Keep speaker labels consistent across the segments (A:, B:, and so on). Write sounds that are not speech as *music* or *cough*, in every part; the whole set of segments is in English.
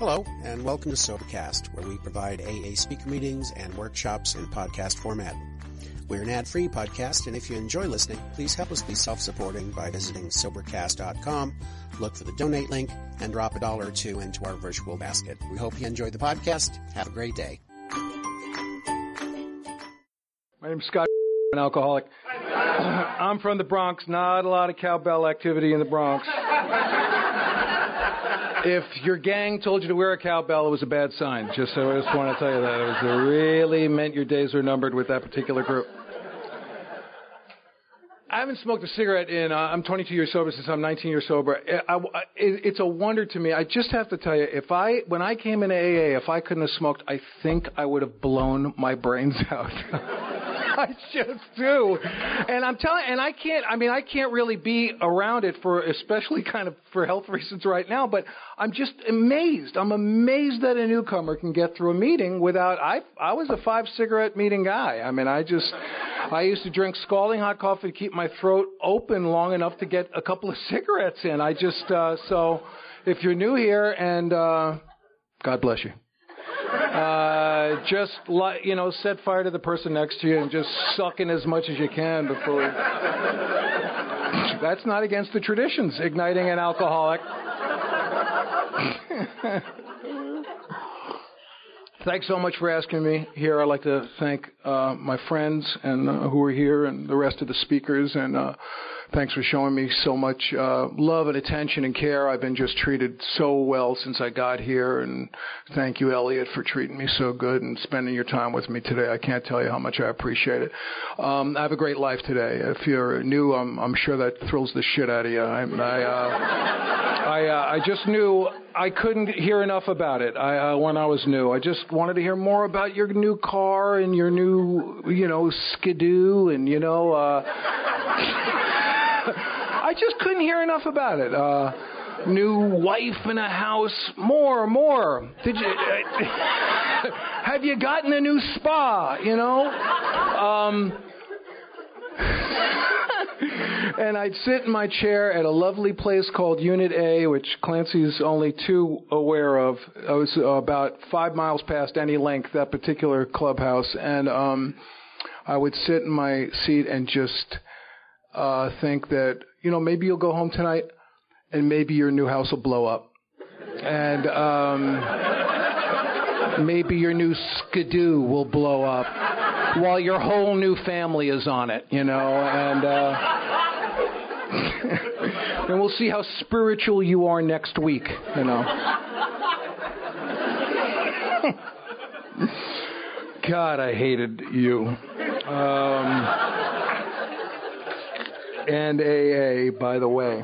A: Hello, and welcome to Sobercast, where we provide AA speaker meetings and workshops in podcast format. We're an ad-free podcast, and if you enjoy listening, please help us be self-supporting by visiting Sobercast.com, look for the donate link, and drop a dollar or two into our virtual basket. We hope you enjoyed the podcast. Have a great day.
B: My name's Scott, an alcoholic. *laughs* I'm from the Bronx. Not a lot of cowbell activity in the Bronx. If your gang told you to wear a cowbell, it was a bad sign. Just so I just want to tell you that it, was, really meant your days were numbered with that particular group. I haven't smoked a cigarette in. Uh, I'm 22 years sober since I'm 19 years sober. I, I, it, it's a wonder to me. I just have to tell you, if I when I came into AA, if I couldn't have smoked, I think I would have blown my brains *laughs* out. *laughs* I just do. And I'm telling, and I can't, I mean, I can't really be around it for, especially kind of for health *laughs* reasons right now, but I'm just amazed. I'm amazed that a newcomer can get through a meeting without, I, I was a five cigarette meeting guy. I mean, I just, I used to drink scalding hot coffee to keep my throat open long enough to get a couple of *laughs* cigarettes in. I just, uh, so if you're new here and, uh, God bless you. Uh, just li- you know, set fire to the person next to you and just suck in as much as you can before. That's not against the traditions. Igniting an alcoholic. *laughs* Thanks so much for asking me here. I'd like to thank uh, my friends and uh, who are here and the rest of the speakers and uh, Thanks for showing me so much uh, love and attention and care. I've been just treated so well since I got here, and thank you, Elliot, for treating me so good and spending your time with me today. I can't tell you how much I appreciate it. Um, I have a great life today. If you're new, I'm, I'm sure that thrills the shit out of you. I, I, uh, I, uh, I just knew I couldn't hear enough about it I, uh, when I was new. I just wanted to hear more about your new car and your new, you know, skidoo and you know. Uh, *laughs* I just couldn't hear enough about it. Uh, new wife and a house, more, more. Did you? *laughs* have you gotten a new spa? You know. Um, and I'd sit in my chair at a lovely place called Unit A, which Clancy's only too aware of. I was about five miles past any length, that particular clubhouse. And um, I would sit in my seat and just uh, think that you know, maybe you'll go home tonight and maybe your new house will blow up. And um, maybe your new skidoo will blow up while your whole new family is on it, you know, and uh, *laughs* and we'll see how spiritual you are next week, you know. *laughs* God, I hated you. Um, and AA, by the way.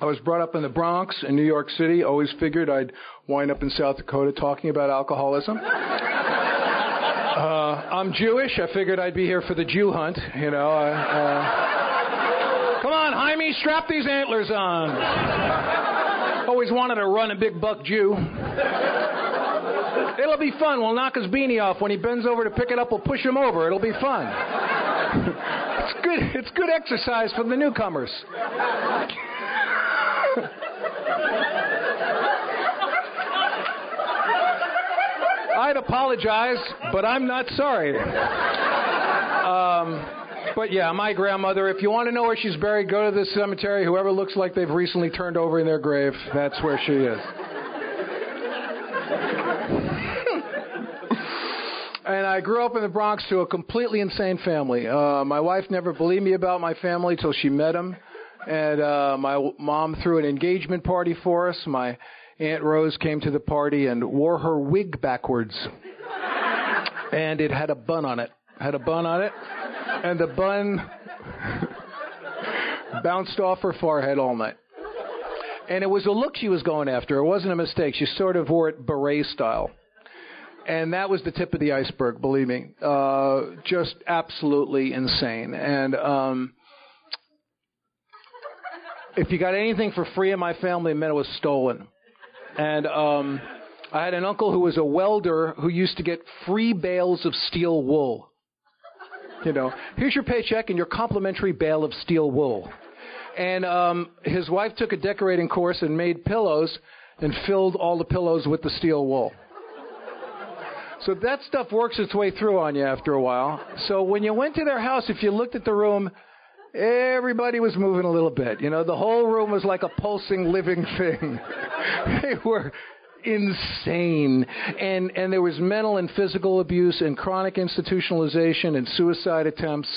B: I was brought up in the Bronx in New York City. Always figured I'd wind up in South Dakota talking about alcoholism. *laughs* Uh, I'm Jewish. I figured I'd be here for the Jew hunt. You know. Uh, come on, Jaime, strap these antlers on. Always wanted to run a big buck Jew. It'll be fun. We'll knock his beanie off. When he bends over to pick it up, we'll push him over. It'll be fun. *laughs* it's good. It's good exercise for the newcomers. *laughs* I'd apologize, but I'm not sorry. Um, but yeah, my grandmother, if you want to know where she's buried, go to the cemetery. Whoever looks like they've recently turned over in their grave, that's where she is. *laughs* and I grew up in the Bronx to a completely insane family. Uh, my wife never believed me about my family till she met him, and uh, my mom threw an engagement party for us. My aunt Rose came to the party and wore her wig backwards, and it had a bun on it. Had a bun on it, and the bun *laughs* bounced off her forehead all night. And it was a look she was going after. It wasn't a mistake. She sort of wore it beret style and that was the tip of the iceberg. Believe me, uh, just absolutely insane. And um, if you got anything for free in my family, it meant it was stolen. And um, I had an uncle who was a welder who used to get free bales of steel wool. You know, here's your paycheck and your complimentary bale of steel wool. And um, his wife took a decorating course and made pillows and filled all the pillows with the steel wool. So that stuff works its way through on you after a while. So when you went to their house, if you looked at the room, everybody was moving a little bit. You know, the whole room was like a pulsing living thing. *laughs* they were insane. And and there was mental and physical abuse and chronic institutionalization and suicide attempts.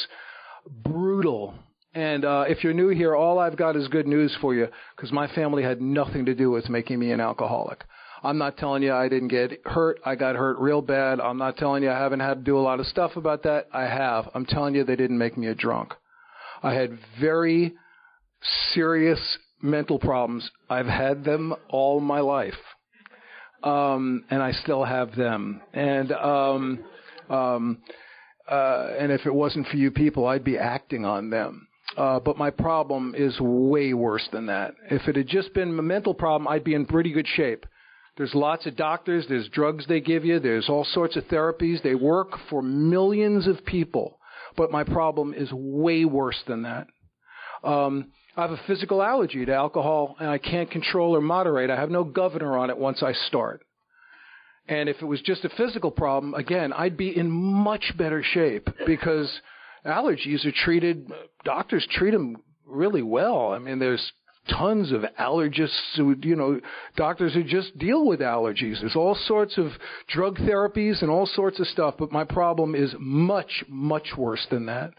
B: Brutal. And uh, if you're new here, all I've got is good news for you because my family had nothing to do with making me an alcoholic. I'm not telling you I didn't get hurt. I got hurt real bad. I'm not telling you I haven't had to do a lot of stuff about that. I have. I'm telling you they didn't make me a drunk. I had very serious mental problems. I've had them all my life. Um, and I still have them. And, um, um, uh, and if it wasn't for you people, I'd be acting on them. Uh, but my problem is way worse than that. If it had just been a mental problem, I'd be in pretty good shape. There's lots of doctors, there's drugs they give you, there's all sorts of therapies. They work for millions of people. But my problem is way worse than that. Um, I have a physical allergy to alcohol and I can't control or moderate. I have no governor on it once I start. And if it was just a physical problem, again, I'd be in much better shape because allergies are treated, doctors treat them really well. I mean, there's tons of allergists who, you know, doctors who just deal with allergies. There's all sorts of drug therapies and all sorts of stuff, but my problem is much, much worse than that.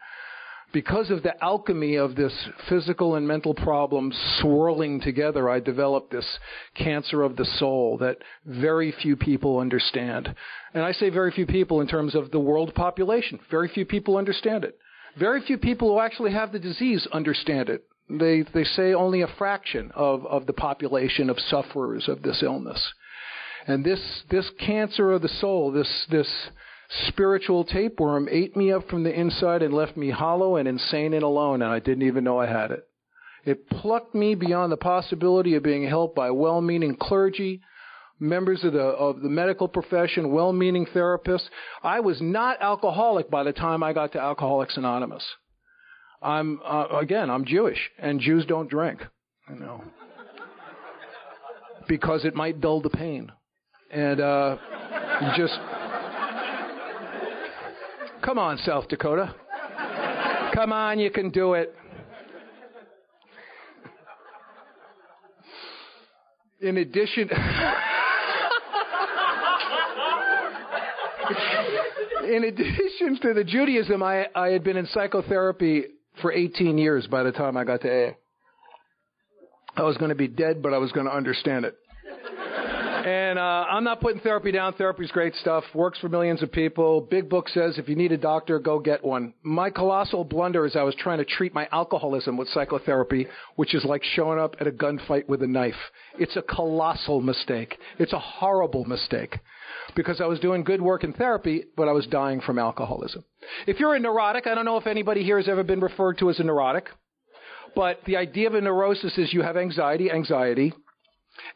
B: Because of the alchemy of this physical and mental problem swirling together, I developed this cancer of the soul that very few people understand. And I say very few people in terms of the world population. Very few people understand it. Very few people who actually have the disease understand it. They, they say only a fraction of, of the population of sufferers of this illness. And this, this cancer of the soul, this, this spiritual tapeworm ate me up from the inside and left me hollow and insane and alone, and I didn't even know I had it. It plucked me beyond the possibility of being helped by well-meaning clergy, members of the of the medical profession, well-meaning therapists. I was not alcoholic by the time I got to Alcoholics Anonymous. I'm uh, again, I'm Jewish, and Jews don't drink. You know, because it might dull the pain, and uh, just come on, South Dakota. Come on, you can do it. In addition. *laughs* in addition to the Judaism, I, I had been in psychotherapy for 18 years by the time I got to AA. I was going to be dead, but I was going to understand it. And uh, I'm not putting therapy down. Therapy's great stuff. Works for millions of people. Big book says if you need a doctor, go get one. My colossal blunder is I was trying to treat my alcoholism with psychotherapy, which is like showing up at a gunfight with a knife. It's a colossal mistake. It's a horrible mistake because I was doing good work in therapy, but I was dying from alcoholism. If you're a neurotic, I don't know if anybody here has ever been referred to as a neurotic, but the idea of a neurosis is you have anxiety, anxiety,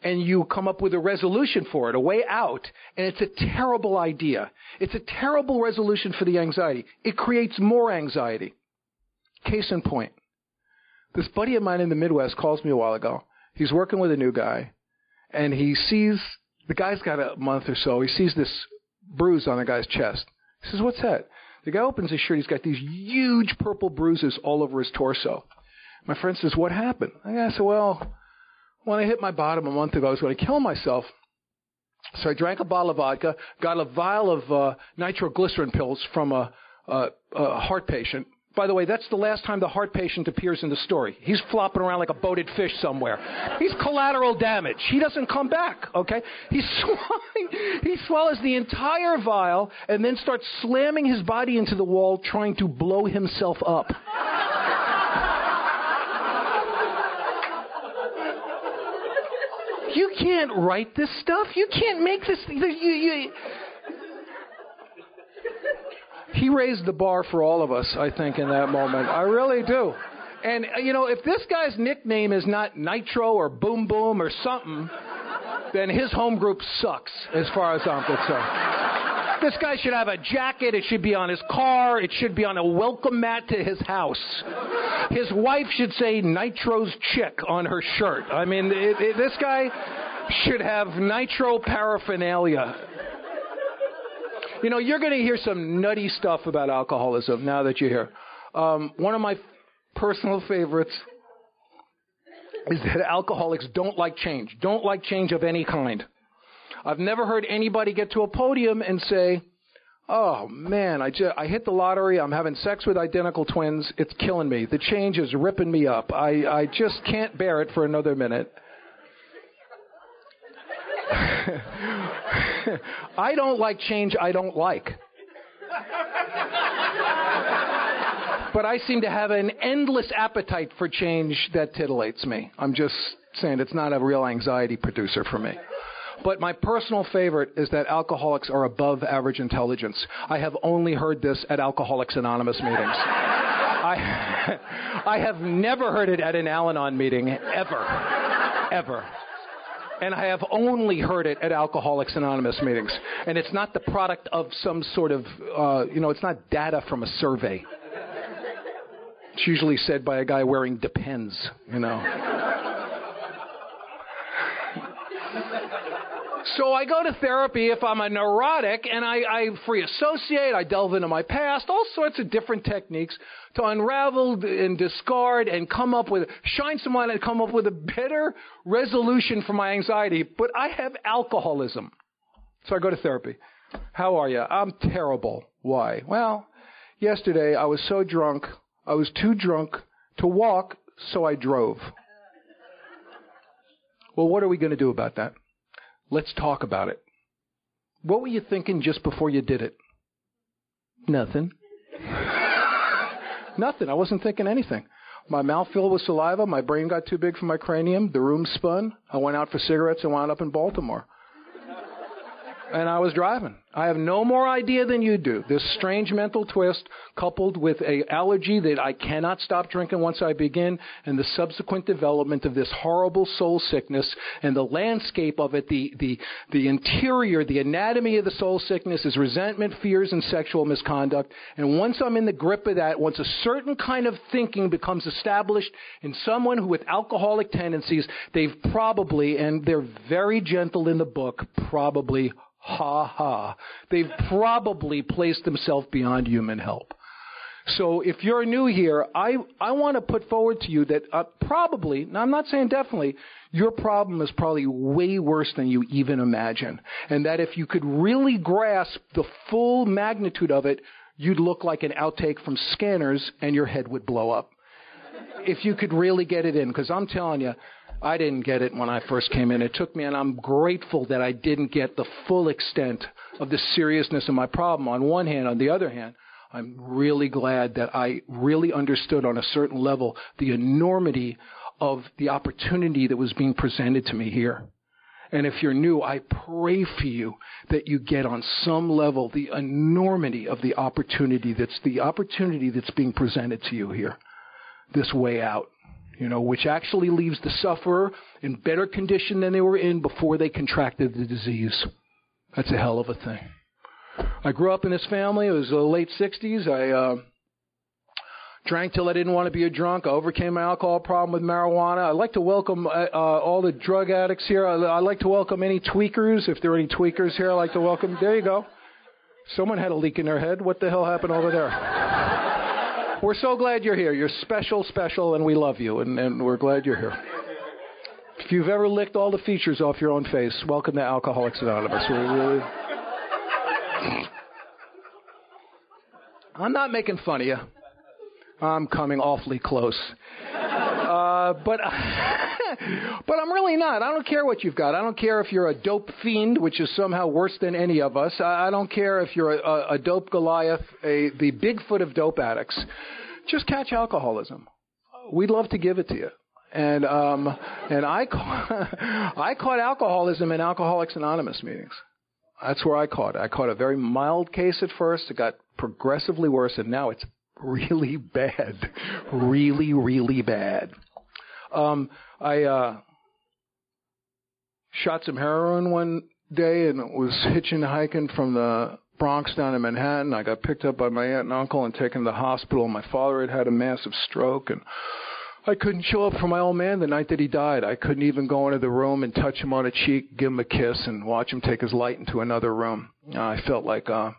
B: and you come up with a resolution for it, a way out, and it's a terrible idea. It's a terrible resolution for the anxiety. It creates more anxiety. Case in point. This buddy of mine in the Midwest calls me a while ago. He's working with a new guy, and he sees the guy's got a month or so. He sees this bruise on the guy's chest. He says, What's that? The guy opens his shirt. He's got these huge purple bruises all over his torso. My friend says, What happened? I said, Well, when I hit my bottom a month ago, I was going to kill myself. So I drank a bottle of vodka, got a vial of uh, nitroglycerin pills from a, a, a heart patient, by the way, that's the last time the heart patient appears in the story. He's flopping around like a boated fish somewhere. He's collateral damage. He doesn't come back, okay? He's *laughs* swallowing, he swallows the entire vial and then starts slamming his body into the wall trying to blow himself up. You can't write this stuff. You can't make this. You, you, he raised the bar for all of us, I think, in that moment. I really do. And, uh, you know, if this guy's nickname is not Nitro or Boom Boom or something, then his home group sucks, as far as I'm concerned. This guy should have a jacket. It should be on his car. It should be on a welcome mat to his house. His wife should say Nitro's chick on her shirt. I mean, it, it, this guy, should have nitro paraphernalia. You know, you're going to hear some nutty stuff about alcoholism now that you're here. Um, one of my personal favorites is that alcoholics don't like change, don't like change of any kind. I've never heard anybody get to a podium and say, Oh man, I just I hit the lottery. I'm having sex with identical twins. It's killing me. The change is ripping me up. I I just can't bear it for another minute. *laughs* I don't like change I don't like. but I seem to have an endless appetite for change that titillates me. I'm just saying it's not a real anxiety producer for me. But my personal favorite is that alcoholics are above average intelligence. I have only heard this at Alcoholics Anonymous meetings. *laughs* I, I have never heard it at an Al Anon meeting, ever. Ever. And I have only heard it at Alcoholics Anonymous meetings. And it's not the product of some sort of, uh, you know, it's not data from a survey. It's usually said by a guy wearing Depends, you know. So I go to therapy if I'm a neurotic and I, I free associate, I delve into my past, all sorts of different techniques to unravel and discard and come up with, shine some light and come up with a better resolution for my anxiety. But I have alcoholism. So I go to therapy. How are you? I'm terrible. Why? Well, yesterday I was so drunk, I was too drunk to walk, so I drove. Well, what are we going to do about that? Let's talk about it. What were you thinking just before you did it? Nothing. *laughs* Nothing. I wasn't thinking anything. My mouth filled with saliva. My brain got too big for my cranium. The room spun. I went out for cigarettes and wound up in Baltimore and I was driving. I have no more idea than you do. This strange mental twist coupled with a allergy that I cannot stop drinking once I begin and the subsequent development of this horrible soul sickness and the landscape of it, the, the, the interior, the anatomy of the soul sickness is resentment, fears, and sexual misconduct. And once I'm in the grip of that, once a certain kind of thinking becomes established in someone who with alcoholic tendencies, they've probably, and they're very gentle in the book, probably Ha ha. They've probably placed themselves beyond human help. So if you're new here, I, I want to put forward to you that uh, probably, now I'm not saying definitely, your problem is probably way worse than you even imagine. And that if you could really grasp the full magnitude of it, you'd look like an outtake from scanners and your head would blow up. if you could really get it in, because I'm telling you, I didn't get it when I first came in. It took me, and I'm grateful that I didn't get the full extent of the seriousness of my problem on one hand. On the other hand, I'm really glad that I really understood on a certain level the enormity of the opportunity that was being presented to me here. And if you're new, I pray for you that you get on some level the enormity of the opportunity that's the opportunity that's being presented to you here. This way out you know, which actually leaves the sufferer in better condition than they were in before they contracted the disease. That's a hell of a thing. I grew up in this family. It was the late 60s. I uh, drank till I didn't want to be a drunk. I overcame my alcohol problem with marijuana. I'd like to welcome uh, uh, all the drug addicts here. I'd like to welcome any tweakers. If there are any tweakers here, I'd like to welcome. There you go. Someone had a leak in their head. What the hell happened over there? We're so glad you're here. You're special, special, and we love you, and, and we're glad you're here. If you've ever licked all the features off your own face, welcome to Alcoholics Anonymous. We really... I'm not making fun of you. I'm coming awfully close. Uh, but *laughs* but I'm really not. I don't care what you've got. I don't care if you're a dope fiend, which is somehow worse than any of us. I, I don't care if you're a, a dope Goliath, a, the Bigfoot of dope addicts. Just catch alcoholism. We'd love to give it to you. And um, and I caught, I caught alcoholism in Alcoholics Anonymous meetings. That's where I caught it. I caught a very mild case at first. It got progressively worse, and now it's really *laughs* bad, really, really bad. Um, I uh, shot some heroin one day and was hitching hiking from the Bronx down to Manhattan. I got picked up by my aunt and uncle and taken to the hospital. My father had had a massive stroke, and I couldn't show up for my old man the night that he died. I couldn't even go into the room and touch him on the cheek, give him a kiss, and watch him take his light into another room. I felt like a,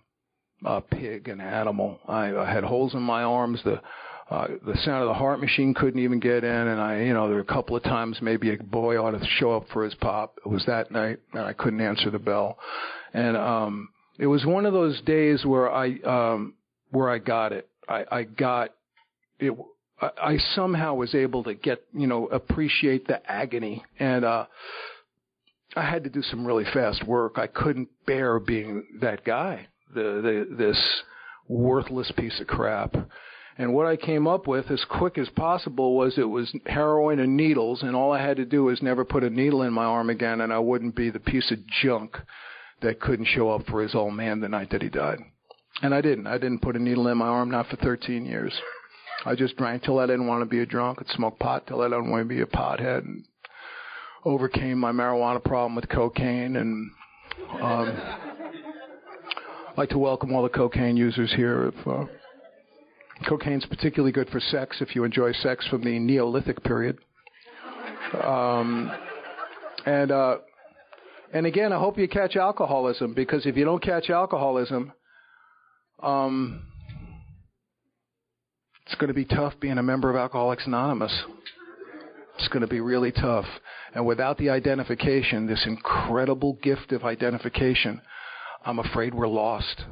B: a pig, an animal. I, I had holes in my arms. The uh, the sound of the heart machine couldn't even get in, and I, you know, there were a couple of times maybe a boy ought to show up for his pop. It was that night, and I couldn't answer the bell, and um, it was one of those days where I um, where I got it. I, I got it I somehow was able to get, you know, appreciate the agony. And, uh, I had to do some really fast work. I couldn't bear being that guy, the, the, this worthless piece of crap. And what I came up with as quick as possible was it was heroin and needles, and all I had to do was never put a needle in my arm again, and I wouldn't be the piece of junk that couldn't show up for his old man the night that he died. And I didn't. I didn't put a needle in my arm, not for 13 years. I just drank till I didn't want to be a drunk and smoked pot till I didn't want to be a pothead and overcame my marijuana problem with cocaine and um, I'd like to welcome all the cocaine users here. If, uh, cocaine's particularly good for sex if you enjoy sex from the Neolithic period. Um, and uh, and again, I hope you catch alcoholism because if you don't catch alcoholism, um, it's going to be tough being a member of Alcoholics Anonymous. It's going to be really tough. And without the identification, this incredible gift of identification, I'm afraid we're lost.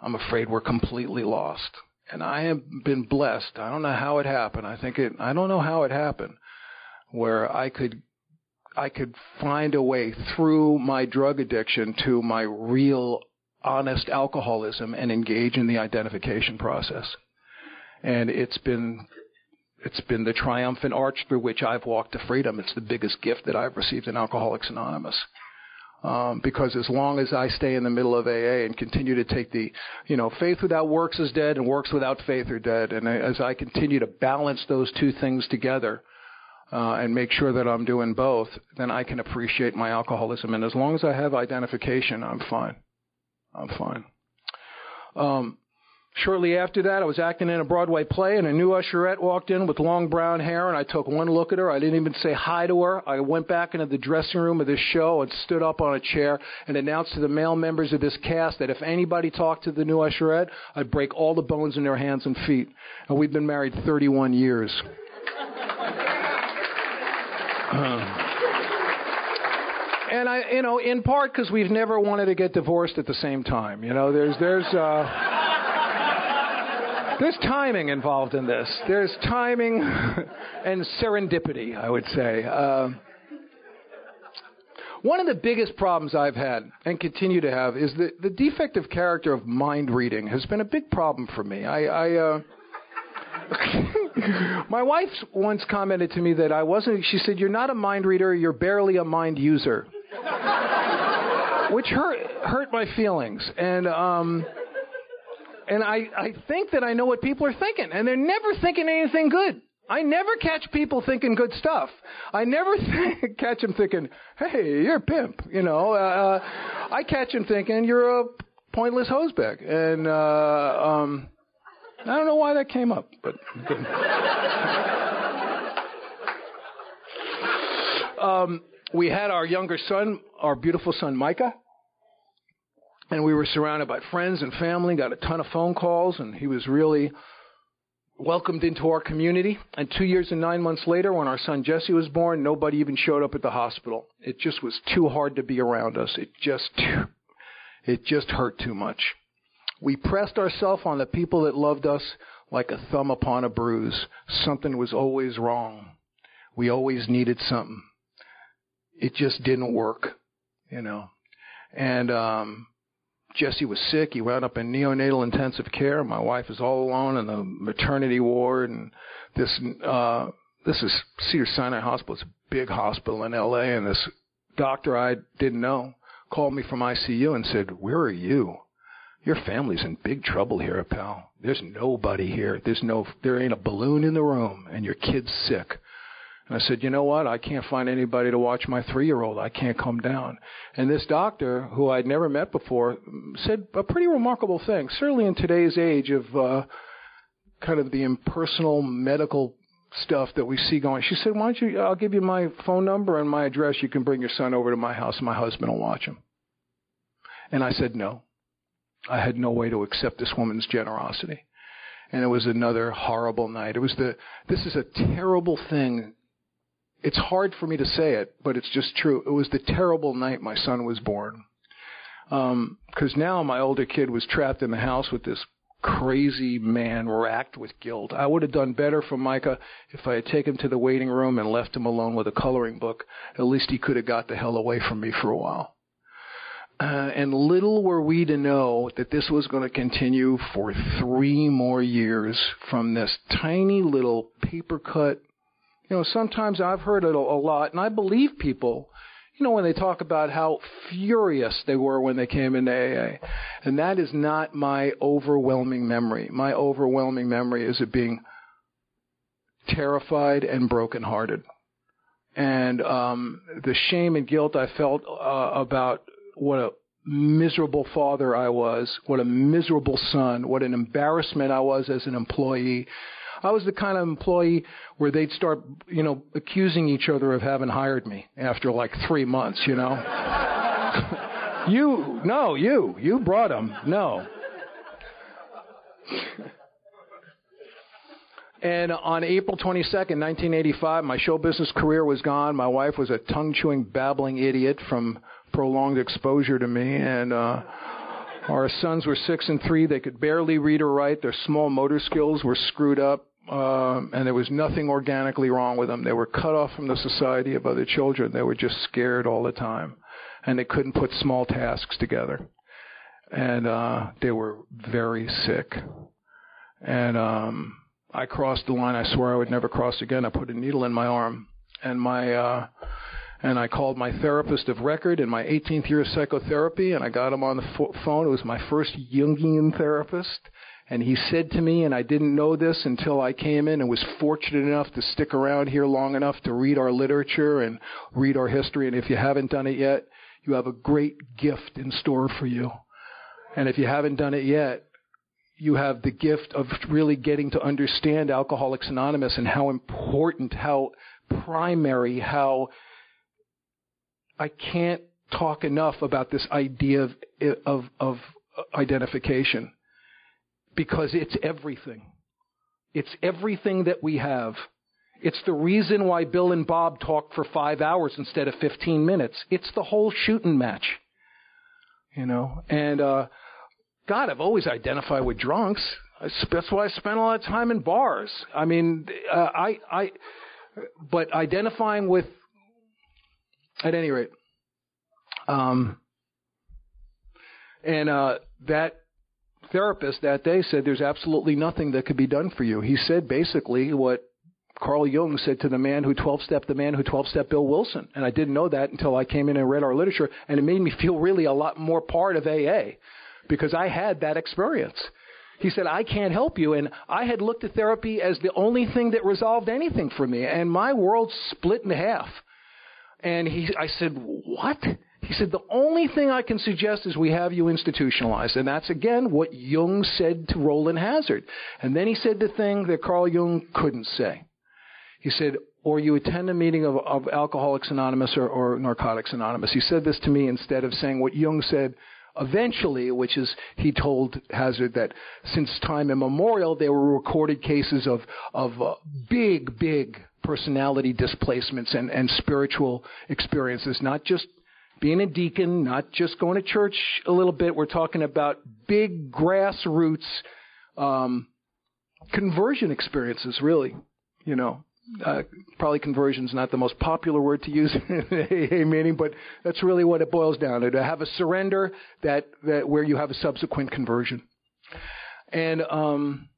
B: I'm afraid we're completely lost. And I have been blessed. I don't know how it happened. I think it, I don't know how it happened where I could, I could find a way through my drug addiction to my real honest alcoholism and engage in the identification process and it's been it's been the triumphant arch through which I've walked to freedom. It's the biggest gift that I've received in Alcoholics Anonymous. Um, because as long as I stay in the middle of AA and continue to take the, you know, faith without works is dead and works without faith are dead, and as I continue to balance those two things together uh, and make sure that I'm doing both, then I can appreciate my alcoholism. And as long as I have identification, I'm fine. I'm fine. Um, Shortly after that, I was acting in a Broadway play, and a new usherette walked in with long brown hair, and I took one look at her. I didn't even say hi to her. I went back into the dressing room of this show and stood up on a chair and announced to the male members of this cast that if anybody talked to the new usherette, I'd break all the bones in their hands and feet. And we've been married 31 years. Uh, and I, you know, in part because we've never wanted to get divorced at the same time. You know, there's, there's, uh, there's timing involved in this. There's timing *laughs* and serendipity, I would say. Uh, one of the biggest problems I've had and continue to have is the, the defective character of mind reading has been a big problem for me. I, I uh, *laughs* my wife once commented to me that I wasn't. She said, "You're not a mind reader. You're barely a mind user," *laughs* which hurt hurt my feelings. And um, and I, I think that I know what people are thinking, and they're never thinking anything good. I never catch people thinking good stuff. I never th- *laughs* catch them thinking, "Hey, you're a pimp." You know, uh, uh, I catch them thinking you're a pointless hosebag, and uh, um, I don't know why that came up, but. *laughs* um, we had our younger son, our beautiful son Micah, and we were surrounded by friends and family, got a ton of phone calls, and he was really welcomed into our community. And two years and nine months later, when our son Jesse was born, nobody even showed up at the hospital. It just was too hard to be around us. It just, it just hurt too much. We pressed ourselves on the people that loved us like a thumb upon a bruise. Something was always wrong. We always needed something. It just didn't work, you know. And um Jesse was sick. He wound up in neonatal intensive care. My wife is all alone in the maternity ward, and this uh, this is Cedar Sinai Hospital. It's a big hospital in L.A. And this doctor I didn't know called me from ICU and said, "Where are you? Your family's in big trouble here, pal. There's nobody here. There's no, there ain't a balloon in the room, and your kid's sick." And I said, you know what? I can't find anybody to watch my three year old. I can't come down. And this doctor, who I'd never met before, said a pretty remarkable thing. Certainly in today's age of uh, kind of the impersonal medical stuff that we see going. She said, "Why don't you? I'll give you my phone number and my address. You can bring your son over to my house, and my husband will watch him." And I said no. I had no way to accept this woman's generosity. And it was another horrible night. It was the, this is a terrible thing. It's hard for me to say it, but it's just true. It was the terrible night my son was born. Um, cause now my older kid was trapped in the house with this crazy man racked with guilt. I would have done better for Micah if I had taken him to the waiting room and left him alone with a coloring book. At least he could have got the hell away from me for a while. Uh, and little were we to know that this was going to continue for three more years from this tiny little paper cut. You know, sometimes I've heard it a, lot, and I believe people, you know, when they talk about how furious they were when they came into AA. And that is not my overwhelming memory. My overwhelming memory is of being terrified and brokenhearted. And um, the shame and guilt I felt uh, about what a miserable father I was, what a miserable son, what an embarrassment I was as an employee. I was the kind of employee where they'd start, you know, accusing each other of having hired me after like three months, you know. *laughs* you, no, you, you brought them, no. And on April 22nd, 1985, my show business career was gone. My wife was a tongue chewing, babbling idiot from prolonged exposure to me. And uh, our sons were six and three. They could barely read or write. Their small motor skills were screwed up. Uh, and there was nothing organically wrong with them. They were cut off from the society of other children. They were just scared all the time. And they couldn't put small tasks together. And uh, they were very sick. And um, I crossed the line I swore I would never cross again. I put a needle in my arm. And my uh, and I called my therapist of record in my 18th year of psychotherapy, and I got him on the fo- phone. It was my first Jungian therapist. And he said to me, and I didn't know this until I came in and was fortunate enough to stick around here long enough to read our literature and read our history. And if you haven't done it yet, you have a great gift in store for you. And if you haven't done it yet, you have the gift of really getting to understand Alcoholics Anonymous and how important, how primary, how I can't talk enough about this idea of, of, of identification because it's everything. It's everything that we have. It's the reason why Bill and Bob talk for five hours instead of 15 minutes. It's the whole shooting match. You know, and, uh, God, I've always identified with drunks. That's why I spent a lot of time in bars. I mean, uh, I, I, but identifying with at any rate, um, and uh, that therapist that day said there's absolutely nothing that could be done for you. He said basically what Carl Jung said to the man who 12 stepped the man who 12 stepped Bill Wilson. And I didn't know that until I came in and read our literature. And it made me feel really a lot more part of AA because I had that experience. He said, I can't help you. And I had looked at therapy as the only thing that resolved anything for me. And my world split in half. And he, I said, what? He said, the only thing I can suggest is we have you institutionalized. And that's again what Jung said to Roland Hazard. And then he said the thing that Carl Jung couldn't say. He said, or you attend a meeting of, of Alcoholics Anonymous or, or Narcotics Anonymous. He said this to me instead of saying what Jung said eventually, which is he told Hazard that since time immemorial there were recorded cases of of uh, big, big personality displacements and, and spiritual experiences, not just being a deacon, not just going to church a little bit. We're talking about big grassroots um, conversion experiences, really. You know, uh, probably conversion is not the most popular word to use *laughs* in AA meaning, but that's really what it boils down to: to have a surrender that that where you have a subsequent conversion. And um,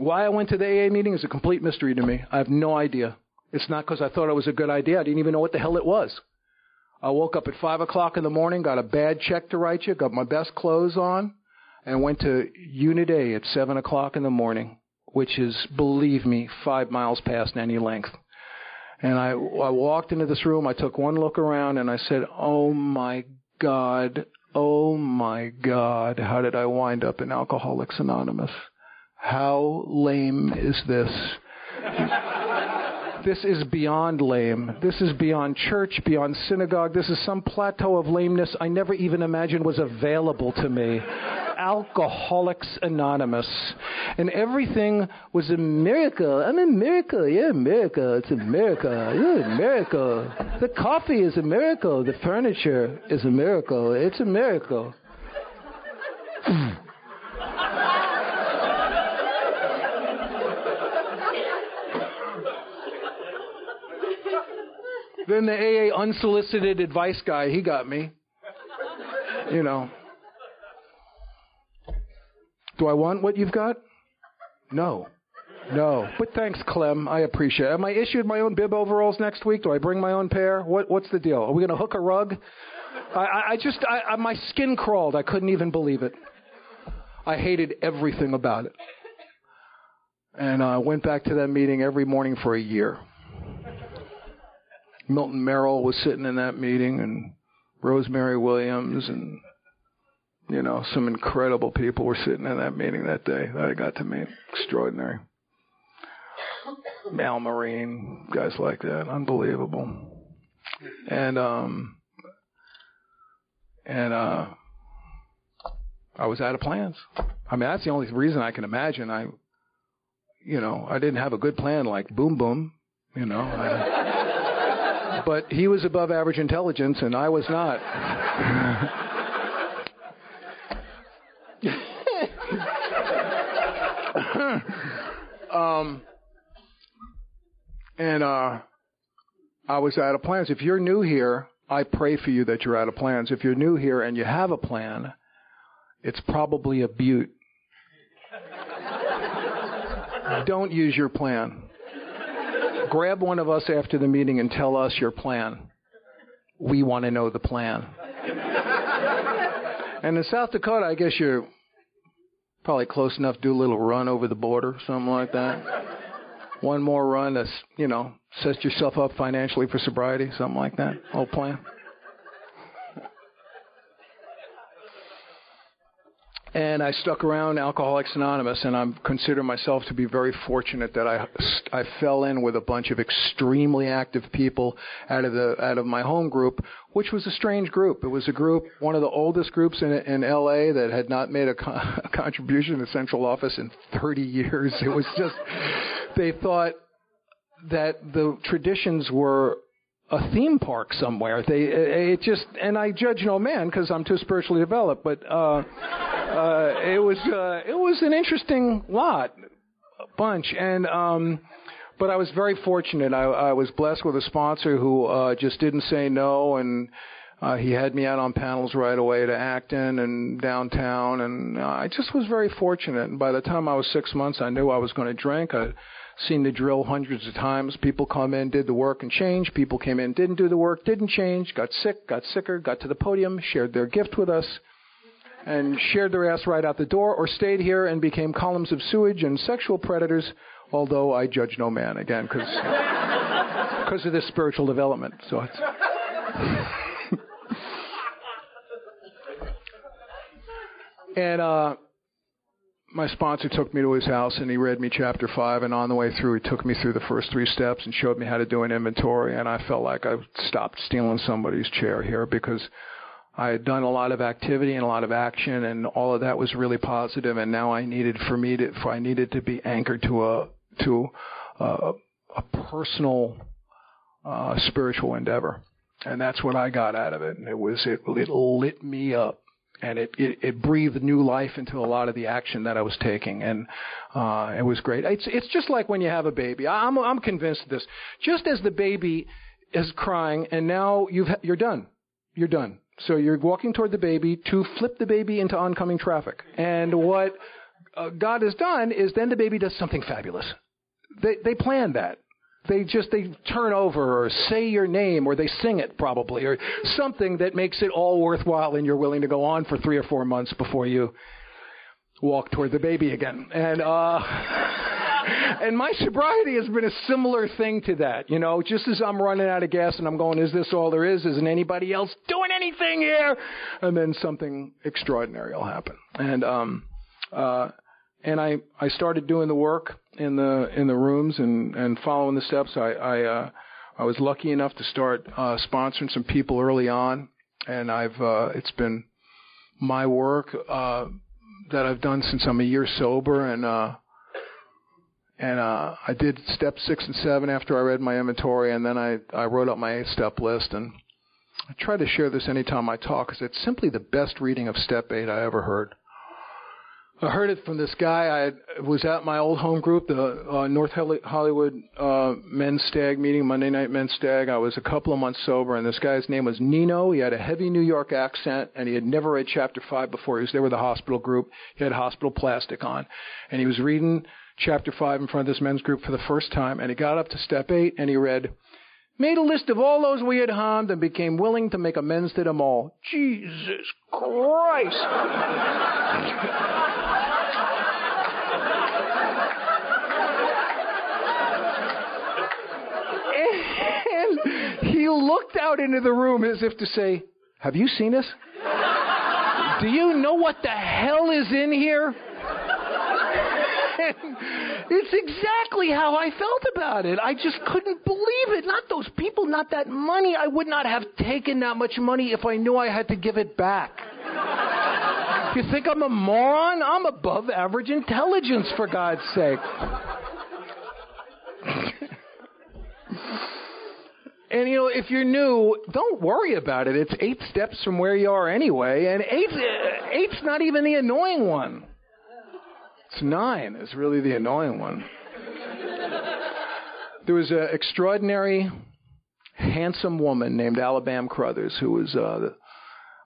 B: why I went to the AA meeting is a complete mystery to me. I have no idea. It's not because I thought it was a good idea. I didn't even know what the hell it was. I woke up at five o'clock in the morning, got a bad check to write you, got my best clothes on, and went to Unit A at seven o'clock in the morning, which is, believe me, five miles past any length. And I, I walked into this room, I took one look around, and I said, "Oh my God, oh my God, how did I wind up in Alcoholics Anonymous?" How lame is this? *laughs* This is beyond lame. This is beyond church, beyond synagogue. This is some plateau of lameness I never even imagined was available to me. Alcoholics Anonymous. And everything was a miracle. I'm a miracle. Yeah, miracle. It's a miracle. Yeah, miracle. The coffee is a miracle. The furniture is a miracle. It's a miracle. *laughs* Then the AA unsolicited advice guy, he got me. You know. Do I want what you've got? No. No. But thanks, Clem. I appreciate it. Am I issued my own bib overalls next week? Do I bring my own pair? What, what's the deal? Are we going to hook a rug? I, I just, I, I, my skin crawled. I couldn't even believe it. I hated everything about it. And I uh, went back to that meeting every morning for a year. Milton Merrill was sitting in that meeting, and Rosemary Williams, and you know some incredible people were sitting in that meeting that day that I got to meet. Extraordinary. Al Marine, guys like that, unbelievable. And um, and uh, I was out of plans. I mean, that's the only reason I can imagine. I, you know, I didn't have a good plan like boom boom. You know. I, but he was above average intelligence and I was not. um, and uh, I was out of plans. If you're new here, I pray for you that you're out of plans. If you're new here and you have a plan, it's probably a butte. Don't use your plan grab one of us after the meeting and tell us your plan. We want to know the plan. and in South Dakota, I guess you're probably close enough to do a little run over the border, something like that. One more run to, you know, set yourself up financially for sobriety, something like that. Old plan. And I stuck around Alcoholics Anonymous, and I consider myself to be very fortunate that I I fell in with a bunch of extremely active people out of the out of my home group, which was a strange group. It was a group, one of the oldest groups in in L.A. that had not made a, co- *laughs* a contribution to central office in 30 years. It was just they thought that the traditions were a theme park somewhere. They it just and I judge no man because I'm too spiritually developed, but uh, uh, it was uh, it was an interesting lot, bunch, and um, but I was very fortunate. I, I was blessed with a sponsor who uh, just didn't say no and. Uh, he had me out on panels right away to Acton and downtown, and uh, I just was very fortunate. And by the time I was six months, I knew I was going to drink. I seen the drill hundreds of times. People come in, did the work and change. People came in, didn't do the work, didn't change, got sick, got sicker, got to the podium, shared their gift with us, and shared their ass right out the door, or stayed here and became columns of sewage and sexual predators. Although I judge no man again, because because of this spiritual development. So it's. *laughs* and uh, my sponsor took me to his house and he read me chapter five and on the way through he took me through the first three steps and showed me how to do an inventory and I felt like I stopped stealing somebody's chair here because I had done a lot of activity and a lot of action and all of that was really positive and now I needed for me to for I needed to be anchored to a to a, a personal uh, spiritual endeavor. And that's what I got out of it and it was it, it lit me up and it, it, it breathed new life into a lot of the action that I was taking, and uh, it was great. It's it's just like when you have a baby. I'm I'm convinced of this. Just as the baby is crying, and now you've you're done, you're done. So you're walking toward the baby to flip the baby into oncoming traffic, and what uh, God has done is then the baby does something fabulous. They they planned that they just they turn over or say your name or they sing it probably or something that makes it all worthwhile and you're willing to go on for three or four months before you walk toward the baby again. And uh *laughs* and my sobriety has been a similar thing to that you know just as i'm running out of gas and i'm going is this all there is? Isn't anybody else doing anything here? And then something extraordinary will happen. And um uh and i i started doing the work in the in the rooms and and following the steps. I I uh, I was lucky enough to start uh, sponsoring some people early on, and I've uh, it's been my work uh, that I've done since I'm a year sober, and uh, and uh, I did step six and seven after I read my inventory, and then I I wrote up my eight step list, and I try to share this anytime I talk because it's simply the best reading of step eight I ever heard. I heard it from this guy. I was at my old home group, the uh, North Hollywood uh, Men's Stag meeting, Monday Night Men's Stag. I was a couple of months sober, and this guy's name was Nino. He had a heavy New York accent, and he had never read Chapter 5 before. He was there with the hospital group. He had hospital plastic on. And he was reading Chapter 5 in front of this men's group for the first time, and he got up to Step 8, and he read, made a list of all those we had harmed and became willing to make amends to them all. Jesus Christ! *laughs* looked out into the room as if to say, Have you seen us? Do you know what the hell is in here? it's exactly how I felt about it. I just couldn't believe it. Not those people, not that money. I would not have taken that much money if I knew I had to give it back. You think I'm a moron? I'm above average intelligence, for God's sake. *laughs* and you know, if you're new, don't worry about it. It's eight steps from where you are anyway, and eight, eight's not even the annoying one. It's nine is really the annoying one. There was an extraordinary, handsome woman named Alabama Crothers who was, uh,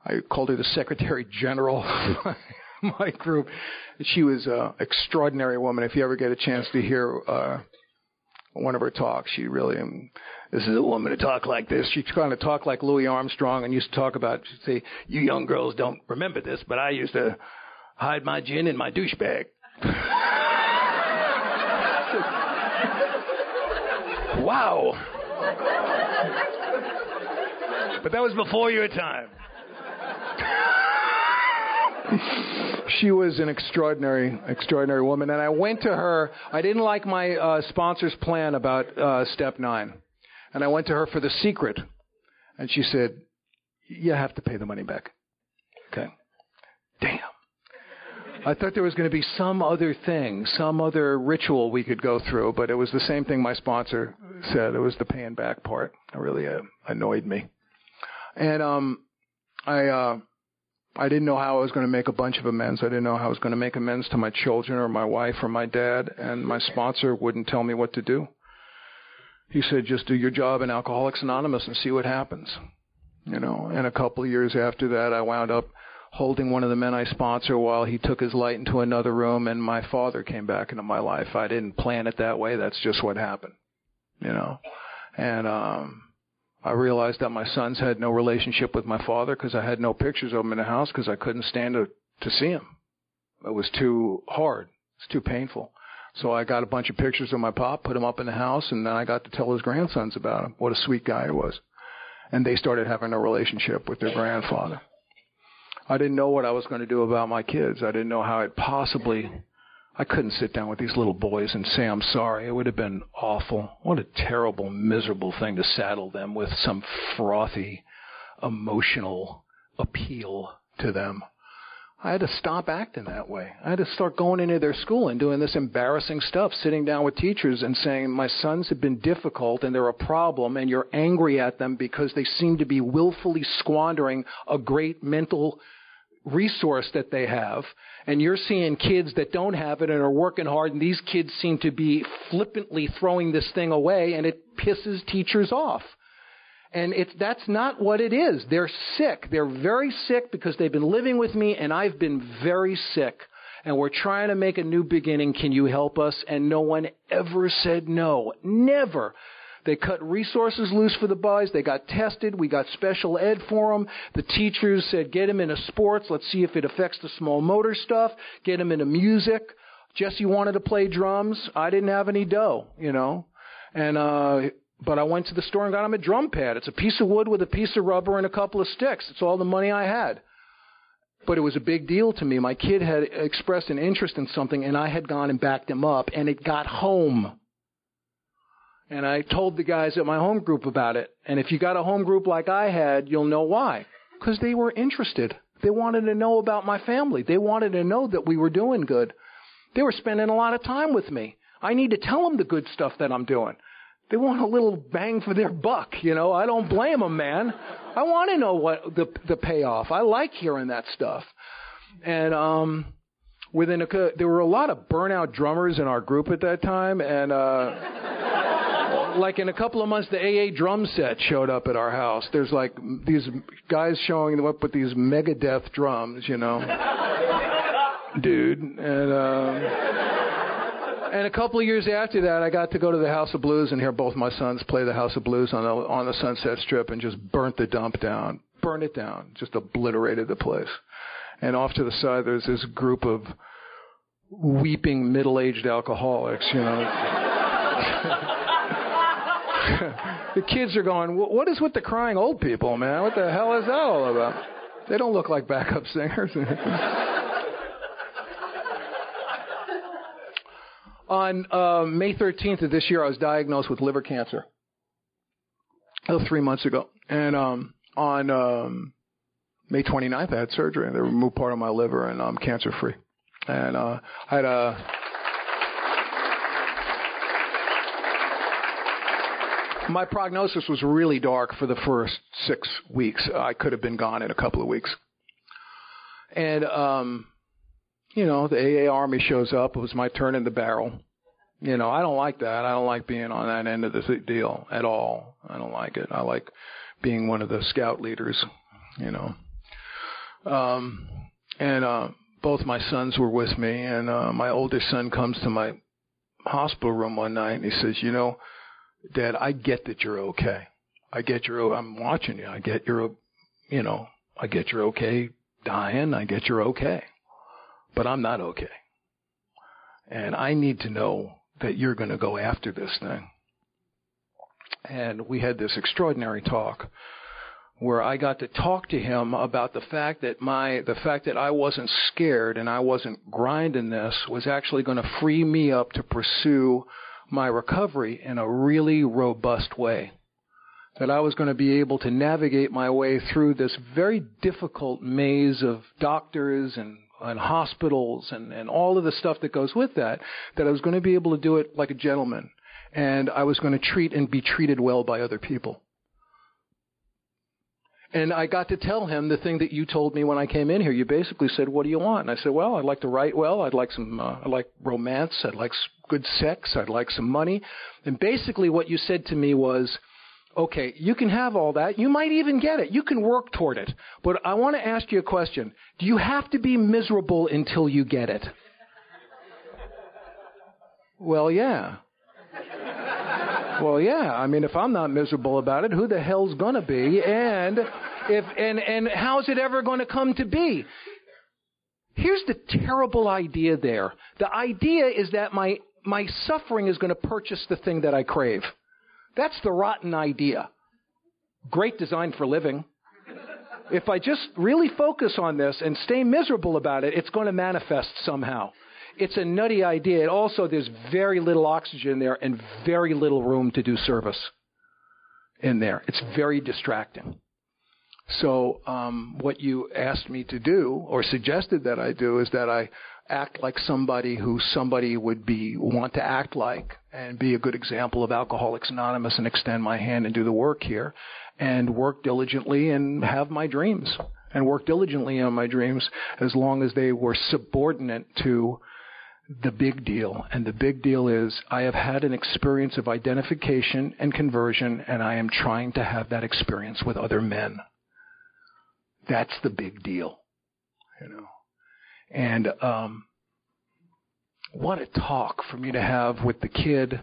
B: I called her the Secretary General of *laughs* my group. She was an extraordinary woman. If you ever get a chance to hear uh, one of her talks, she really, um, this is a woman to talk like this. She kind of talk like Louis Armstrong and used to talk about, she'd say, you young girls don't remember this, but I used to hide my gin in my douche bag. *laughs* wow. But that was before your time. *laughs* she was an extraordinary, extraordinary woman. And I went to her. I didn't like my uh, sponsor's plan about uh, step nine. And I went to her for the secret. And she said, You have to pay the money back. Okay. Damn. I thought there was going to be some other thing, some other ritual we could go through, but it was the same thing my sponsor said. It was the paying back part. It really uh, annoyed me. And um, I uh, I didn't know how I was going to make a bunch of amends. I didn't know how I was going to make amends to my children or my wife or my dad. And my sponsor wouldn't tell me what to do. He said, just do your job in Alcoholics Anonymous and see what happens. You know, and a couple of years after that, I wound up holding one of the men I sponsor while he took his light into another room and my father came back into my life. I didn't plan it that way. That's just what happened, you know. And um I realized that my sons had no relationship with my father because I had no pictures of him in the house because I couldn't stand to to see him. It was too hard. It's too painful. So I got a bunch of pictures of my pop, put them up in the house, and then I got to tell his grandsons about him. What a sweet guy he was. And they started having a relationship with their grandfather. I didn't know what I was going to do about my kids. I didn't know how I'd possibly. I couldn't sit down with these little boys and say I'm sorry. It would have been awful. What a terrible, miserable thing to saddle them with some frothy, emotional appeal to them. I had to stop acting that way. I had to start going into their school and doing this embarrassing stuff, sitting down with teachers and saying, My sons have been difficult and they're a problem, and you're angry at them because they seem to be willfully squandering a great mental resource that they have. And you're seeing kids that don't have it and are working hard, and these kids seem to be flippantly throwing this thing away, and it pisses teachers off. And it's, that's not what it is. They're sick. They're very sick because they've been living with me and I've been very sick. And we're trying to make a new beginning. Can you help us? And no one ever said no. Never. They cut resources loose for the boys. They got tested. We got special ed for them. The teachers said, get them into sports. Let's see if it affects the small motor stuff. Get them into music. Jesse wanted to play drums. I didn't have any dough, you know. And uh but I went to the store and got him a drum pad. It's a piece of wood with a piece of rubber and a couple of sticks. It's all the money I had. but it was a big deal to me. My kid had expressed an interest in something, and I had gone and backed him up, and it got home. And I told the guys at my home group about it. And if you got a home group like I had, you'll know why. Because they were interested. They wanted to know about my family. They wanted to know that we were doing good. They were spending a lot of time with me. I need to tell them the good stuff that I'm doing. They want a little bang for their buck, you know. I don't blame them, man. I want to know what the the payoff. I like hearing that stuff. And um within a there were a lot of burnout drummers in our group at that time and uh like in a couple of months the AA drum set showed up at our house. There's like these guys showing up with these Megadeth drums, you know. Dude, and uh and a couple of years after that, I got to go to the House of Blues and hear both my sons play the House of Blues on the on the Sunset Strip and just burnt the dump down, burned it down, just obliterated the place. And off to the side, there's this group of weeping middle-aged alcoholics, you know. *laughs* the kids are going, "What is with the crying old people, man? What the hell is that all about?" They don't look like backup singers. *laughs* On uh, May 13th of this year, I was diagnosed with liver cancer. Three months ago. And um, on um, May 29th, I had surgery. And they removed part of my liver, and I'm cancer free. And uh, I had a. My prognosis was really dark for the first six weeks. I could have been gone in a couple of weeks. And um, you know, the AA Army shows up. It was my turn in the barrel. You know, I don't like that. I don't like being on that end of the deal at all. I don't like it. I like being one of the scout leaders, you know. Um, and, uh, both my sons were with me and, uh, my oldest son comes to my hospital room one night and he says, you know, dad, I get that you're okay. I get you're, I'm watching you. I get you're, you know, I get you're okay dying. I get you're okay but I'm not okay. And I need to know that you're going to go after this thing. And we had this extraordinary talk where I got to talk to him about the fact that my the fact that I wasn't scared and I wasn't grinding this was actually going to free me up to pursue my recovery in a really robust way. That I was going to be able to navigate my way through this very difficult maze of doctors and and hospitals and, and all of the stuff that goes with that, that I was going to be able to do it like a gentleman. And I was going to treat and be treated well by other people. And I got to tell him the thing that you told me when I came in here. You basically said, "What do you want?" And I said, "Well, I'd like to write well. I'd like some. Uh, I like romance. I'd like good sex. I'd like some money." And basically, what you said to me was, Okay, you can have all that. You might even get it. You can work toward it. But I want to ask you a question. Do you have to be miserable until you get it? Well, yeah. Well, yeah. I mean, if I'm not miserable about it, who the hell's gonna be? And if and and how's it ever going to come to be? Here's the terrible idea there. The idea is that my my suffering is going to purchase the thing that I crave. That's the rotten idea. Great design for living. If I just really focus on this and stay miserable about it, it's going to manifest somehow. It's a nutty idea. And also, there's very little oxygen there and very little room to do service in there. It's very distracting. So, um, what you asked me to do, or suggested that I do, is that I act like somebody who somebody would be want to act like and be a good example of Alcoholics Anonymous and extend my hand and do the work here and work diligently and have my dreams and work diligently on my dreams as long as they were subordinate to the big deal. And the big deal is I have had an experience of identification and conversion and I am trying to have that experience with other men. That's the big deal. You know. And um, what a talk for me to have with the kid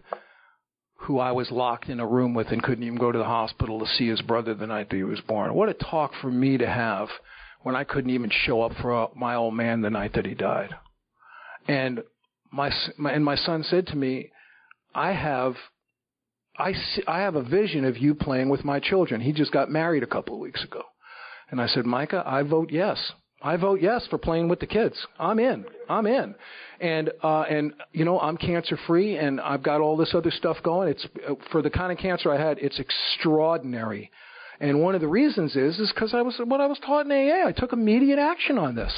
B: who I was locked in a room with and couldn't even go to the hospital to see his brother the night that he was born. What a talk for me to have when I couldn't even show up for my old man the night that he died. And my, my and my son said to me, "I have." I, see, I have a vision of you playing with my children. He just got married a couple of weeks ago. And I said, Micah, I vote yes. I vote yes for playing with the kids. I'm in. I'm in. And uh and you know, I'm cancer free and I've got all this other stuff going. It's for the kind of cancer I had, it's extraordinary. And one of the reasons is is cuz I was what I was taught in AA. I took immediate action on this.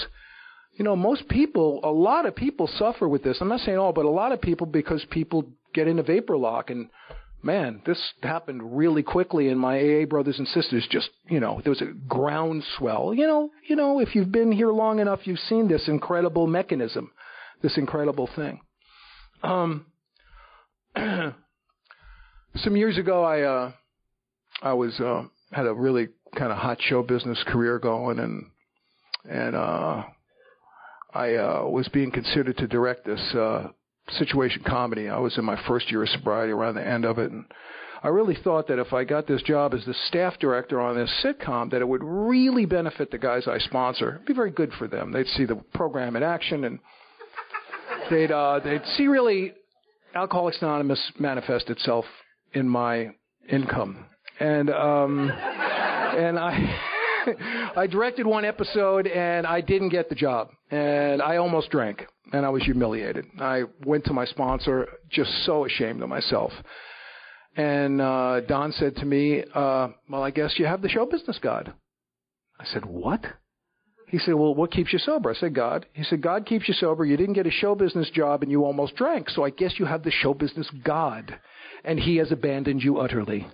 B: You know, most people, a lot of people suffer with this. I'm not saying all, but a lot of people because people get into vapor lock and man, this happened really quickly and my AA brothers and sisters just, you know, there was a groundswell. You know, you know, if you've been here long enough, you've seen this incredible mechanism, this incredible thing. Um, *clears throat* some years ago, I, uh, I was, uh, had a really kind of hot show business career going and, and, uh, I, uh, was being considered to direct this, uh, situation comedy. I was in my first year of sobriety around the end of it and I really thought that if I got this job as the staff director on this sitcom that it would really benefit the guys I sponsor. It'd be very good for them. They'd see the program in action and they'd uh they'd see really Alcoholics Anonymous manifest itself in my income. And um and I *laughs* *laughs* I directed one episode and I didn't get the job and I almost drank and I was humiliated. I went to my sponsor, just so ashamed of myself. And uh, Don said to me, uh, "Well, I guess you have the show business God." I said, "What?" He said, "Well, what keeps you sober?" I said, "God." He said, "God keeps you sober. You didn't get a show business job, and you almost drank. So I guess you have the show business God, and He has abandoned you utterly."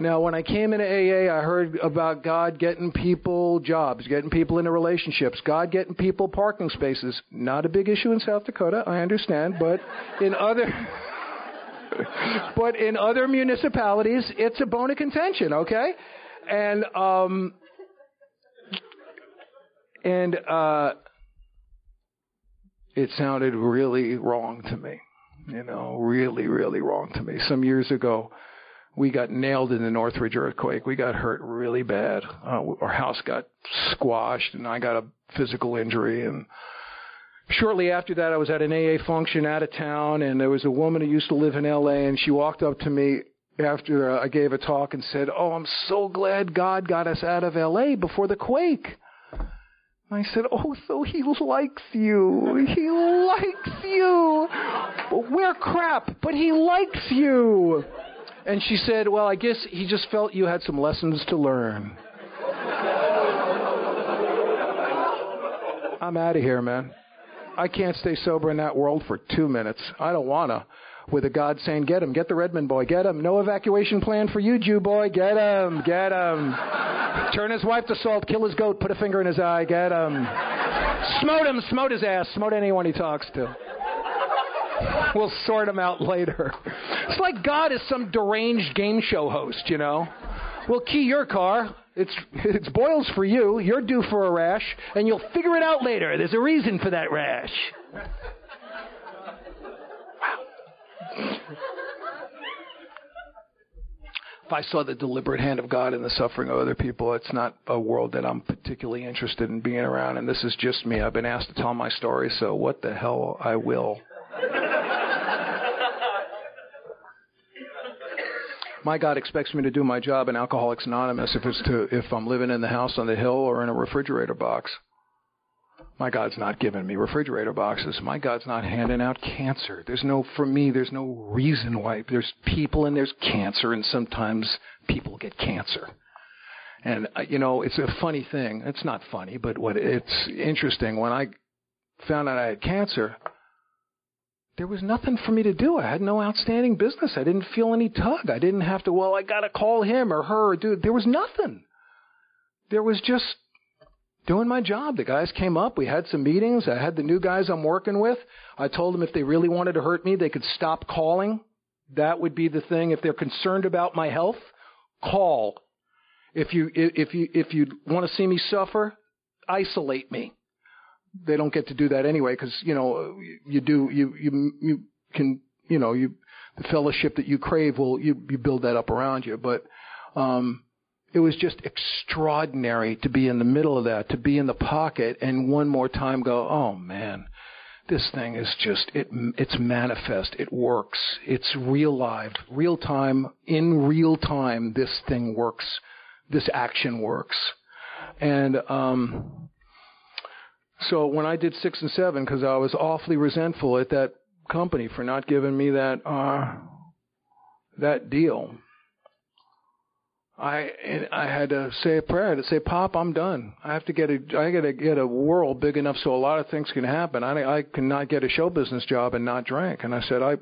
B: Now, when I came into AA, I heard about God getting people jobs, getting people into relationships, God getting people parking spaces. Not a big issue in South Dakota, I understand, but in other *laughs* but in other municipalities, it's a bone of contention, okay? And um and uh it sounded really wrong to me. You know, really, really wrong to me. Some years ago, we got nailed in the Northridge earthquake. We got hurt really bad. Uh, our house got squashed, and I got a physical injury. And shortly after that, I was at an AA function out of town, and there was a woman who used to live in LA, and she walked up to me after uh, I gave a talk and said, "Oh, I'm so glad God got us out of LA before the quake." I said, Oh, so he likes you. He likes you. We're crap, but he likes you. And she said, Well, I guess he just felt you had some lessons to learn. I'm out of here, man. I can't stay sober in that world for two minutes. I don't want to. With a God saying, Get him, get the Redmond boy, get him. No evacuation plan for you, Jew boy, get him, get him. Turn his wife to salt, kill his goat, put a finger in his eye, get him. Smote him, smote his ass, smote anyone he talks to. We'll sort them out later. It's like God is some deranged game show host, you know. We'll key your car. It's it's boils for you. You're due for a rash, and you'll figure it out later. There's a reason for that rash. if I saw the deliberate hand of God in the suffering of other people, it's not a world that I'm particularly interested in being around. And this is just me. I've been asked to tell my story, so what the hell I will. My God expects me to do my job in Alcoholics Anonymous if it's to if I'm living in the house on the hill or in a refrigerator box. My God's not giving me refrigerator boxes. My God's not handing out cancer. There's no, for me, there's no reason why. There's people and there's cancer, and sometimes people get cancer. And, uh, you know, it's a funny thing. It's not funny, but what it's interesting. When I found out I had cancer, there was nothing for me to do. I had no outstanding business. I didn't feel any tug. I didn't have to, well, I got to call him or her or do There was nothing. There was just doing my job. The guys came up. We had some meetings. I had the new guys I'm working with. I told them if they really wanted to hurt me, they could stop calling. That would be the thing. If they're concerned about my health, call. If you, if you, if you want to see me suffer, isolate me they don't get to do that anyway because you know you do you you you can you know you the fellowship that you crave will you you build that up around you. But um it was just extraordinary to be in the middle of that to be in the pocket and one more time go oh man this thing is just it it's manifest it works it's real live real time in real time this thing works this action works. And um, so when I did six and seven, because I was awfully resentful at that company for not giving me that uh, that deal, I I had to say a prayer to say, Pop, I'm done. I have to get a I got to get a world big enough so a lot of things can happen. I I cannot get a show business job and not drink. And I said, I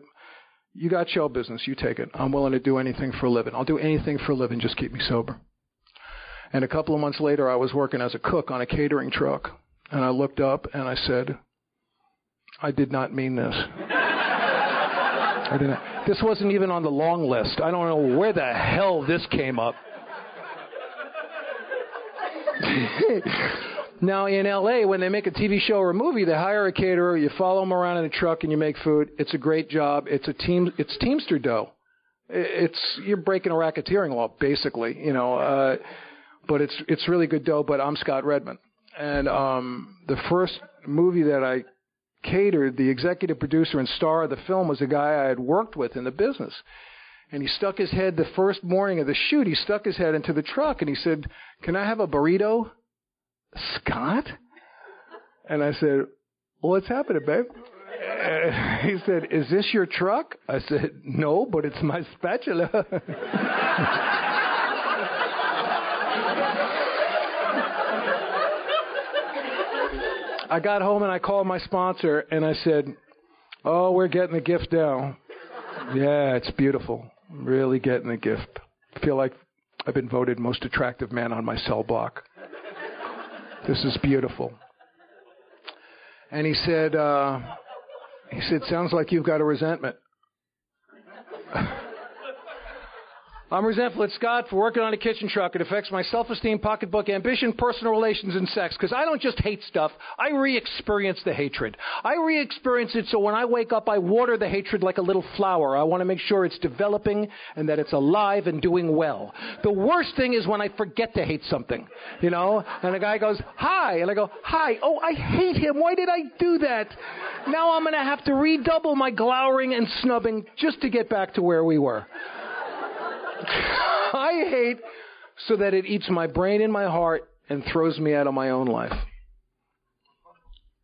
B: you got show business, you take it. I'm willing to do anything for a living. I'll do anything for a living, just keep me sober. And a couple of months later, I was working as a cook on a catering truck, and I looked up and I said, I did not mean this. *laughs* I didn't. This wasn't even on the long list. I don't know where the hell this came up. *laughs* now in LA, when they make a TV show or a movie, they hire a caterer. You follow them around in a truck and you make food. It's a great job. It's a team. It's Teamster dough. It's you're breaking a racketeering law basically, you know. Uh, but it's it's really good dough. But I'm Scott Redmond, and um, the first movie that I catered, the executive producer and star of the film was a guy I had worked with in the business. And he stuck his head the first morning of the shoot, he stuck his head into the truck and he said, Can I have a burrito? Scott? And I said, What's happening, babe? *laughs* he said, Is this your truck? I said, No, but it's my spatula. *laughs* I got home and I called my sponsor and I said, Oh, we're getting the gift now. Yeah, it's beautiful. Really getting the gift. I feel like I've been voted most attractive man on my cell block. This is beautiful. And he said, uh, he said, sounds like you've got a resentment. *laughs* I'm resentful at Scott for working on a kitchen truck. It affects my self-esteem, pocketbook, ambition, personal relations, and sex. Because I don't just hate stuff. I re-experience the hatred. I re-experience it so when I wake up, I water the hatred like a little flower. I want to make sure it's developing and that it's alive and doing well. The worst thing is when I forget to hate something, you know? And a guy goes, hi. And I go, hi. Oh, I hate him. Why did I do that? Now I'm going to have to redouble my glowering and snubbing just to get back to where we were. *laughs* I hate so that it eats my brain and my heart and throws me out of my own life.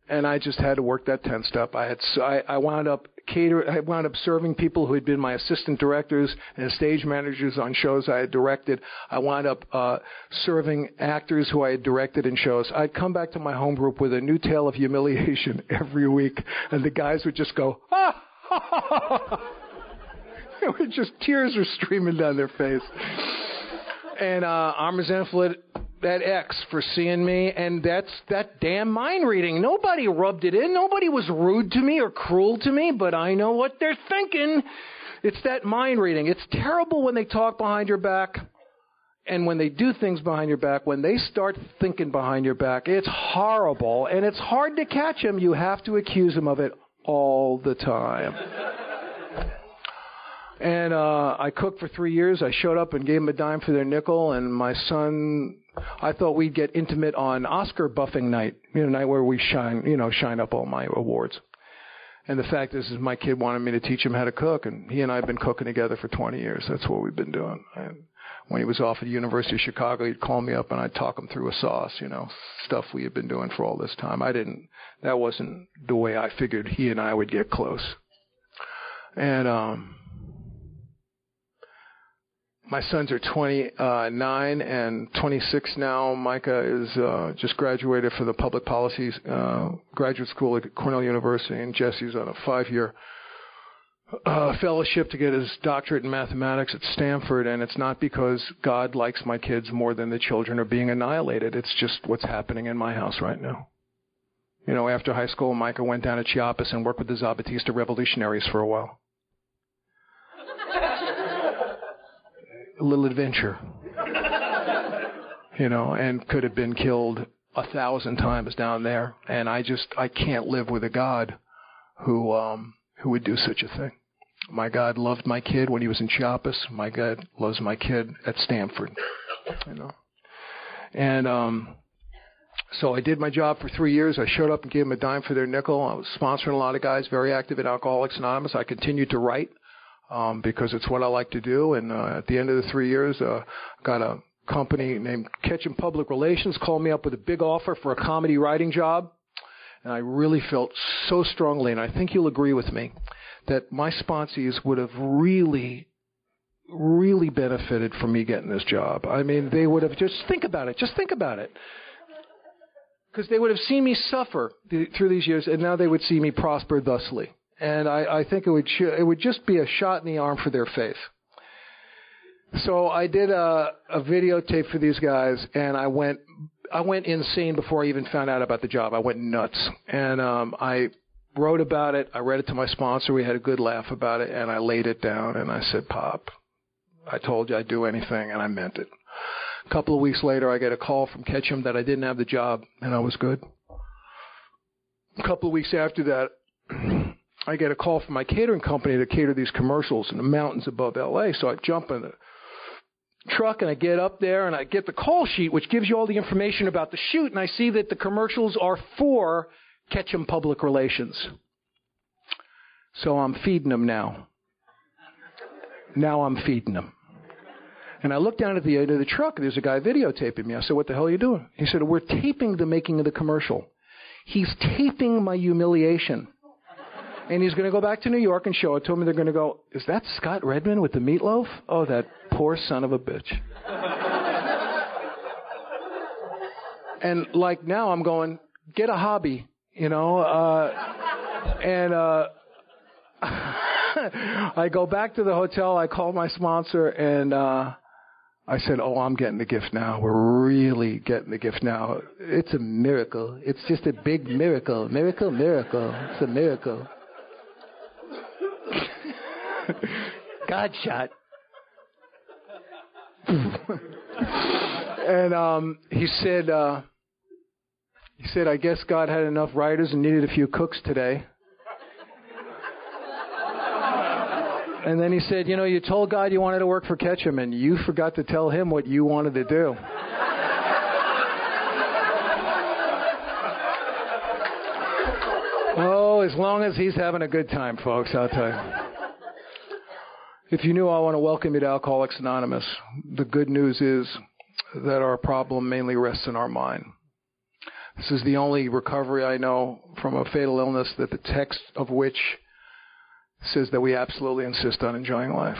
B: And I just had to work that 10 step. I had, I, I wound up cater, I wound up serving people who had been my assistant directors and stage managers on shows I had directed. I wound up, uh, serving actors who I had directed in shows. I'd come back to my home group with a new tale of humiliation *laughs* every week and the guys would just go, *laughs* ah! *laughs* was just tears were streaming down their face. And uh, resentful at that ex for seeing me, and that's that damn mind reading. Nobody rubbed it in. Nobody was rude to me or cruel to me, but I know what they're thinking. It's that mind reading. It's terrible when they talk behind your back. And when they do things behind your back, when they start thinking behind your back, it's horrible. And it's hard to catch them. You have to accuse them of it all the time. And uh, I cooked for three years. I showed up and gave them a dime for their nickel. And my son, I thought we'd get intimate on Oscar buffing night, you know, night where we shine, you know, shine up all my awards. And the fact is, is my kid wanted me to teach him how to cook, and he and I have been cooking together for 20 years. That's what we've been doing. And when he was off at the University of Chicago, he'd call me up and I'd talk him through a sauce, you know, stuff we had been doing for all this time. I didn't, that wasn't the way I figured he and I would get close. And, um, my sons are 29 and 26 now. Micah is uh, just graduated from the public policy uh, graduate school at Cornell University, and Jesse's on a five-year uh, fellowship to get his doctorate in mathematics at Stanford. And it's not because God likes my kids more than the children are being annihilated. It's just what's happening in my house right now. You know, after high school, Micah went down to Chiapas and worked with the Zapatista revolutionaries for a while. A little adventure. you know, and could have been killed a thousand times down there. And I just I can't live with a God who um who would do such a thing. My God loved my kid when he was in Chiapas. My God loves my kid at Stanford. You know. And um so I did my job for three years. I showed up and gave them a dime for their nickel. I was sponsoring a lot of guys, very active in Alcoholics Anonymous. I continued to write um, because it's what I like to do. And uh, at the end of the three years, uh, got a company named Ketchum Public Relations called me up with a big offer for a comedy writing job. And I really felt so strongly, and I think you'll agree with me, that my sponsees would have really, really benefited from me getting this job. I mean, they would have just think about it. Just think about it. Because they would have seen me suffer through these years, and now they would see me prosper thusly. And I, I think it would sh- it would just be a shot in the arm for their faith. So I did a, a videotape for these guys, and I went I went insane before I even found out about the job. I went nuts, and um, I wrote about it. I read it to my sponsor. We had a good laugh about it, and I laid it down and I said, "Pop, I told you I'd do anything, and I meant it." A couple of weeks later, I get a call from Ketchum that I didn't have the job, and I was good. A couple of weeks after that, I get a call from my catering company to cater these commercials in the mountains above LA. So I jump in the truck and I get up there and I get the call sheet, which gives you all the information about the shoot, and I see that the commercials are for Ketchum Public Relations. So I'm feeding them now. Now I'm feeding them. And I look down at the uh, end of the truck, there's a guy videotaping me. I said, What the hell are you doing? He said, We're taping the making of the commercial. He's taping my humiliation and he's going to go back to New York and show it to him, and they're going to go, "Is that Scott Redmond with the meatloaf? Oh, that poor son of a bitch." *laughs* and like now, I'm going, get a hobby, you know, uh, and uh, *laughs* I go back to the hotel. I call my sponsor, and uh, I said, "Oh, I'm getting the gift now. We're really getting the gift now. It's a miracle. It's just a big miracle, miracle, miracle. It's a miracle." *laughs* God shot. and um, he said, uh, he said, I guess God had enough writers and needed a few cooks today. And then he said, You know, you told God you wanted to work for Ketchum, and you forgot to tell him what you wanted to do. *laughs* oh, as long as he's having a good time, folks, I'll tell you. If you knew, I want to welcome you to Alcoholics Anonymous. The good news is that our problem mainly rests in our mind. This is the only recovery I know from a fatal illness that the text of which says that we absolutely insist on enjoying life.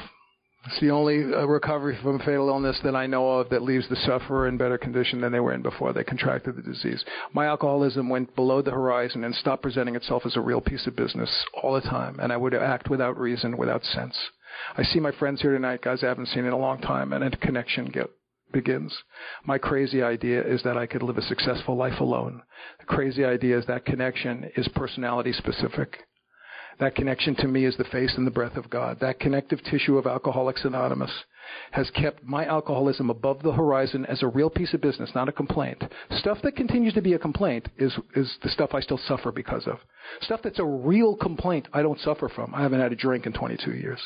B: It's the only uh, recovery from fatal illness that I know of that leaves the sufferer in better condition than they were in before they contracted the disease. My alcoholism went below the horizon and stopped presenting itself as a real piece of business all the time, and I would act without reason, without sense. I see my friends here tonight, guys I haven't seen in a long time, and a connection get, begins. My crazy idea is that I could live a successful life alone. The crazy idea is that connection is personality specific. That connection to me is the face and the breath of God. That connective tissue of Alcoholics Anonymous has kept my alcoholism above the horizon as a real piece of business, not a complaint. Stuff that continues to be a complaint is, is the stuff I still suffer because of. Stuff that's a real complaint I don't suffer from. I haven't had a drink in 22 years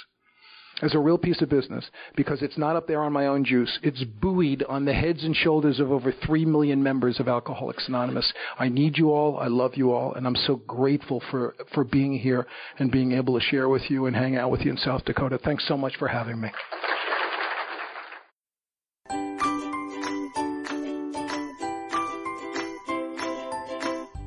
B: as a real piece of business because it's not up there on my own juice. It's buoyed on the heads and shoulders of over 3 million members of Alcoholics Anonymous. I need you all. I love you all. And I'm so grateful for, for being here and being able to share with you and hang out with you in South Dakota. Thanks so much for having me.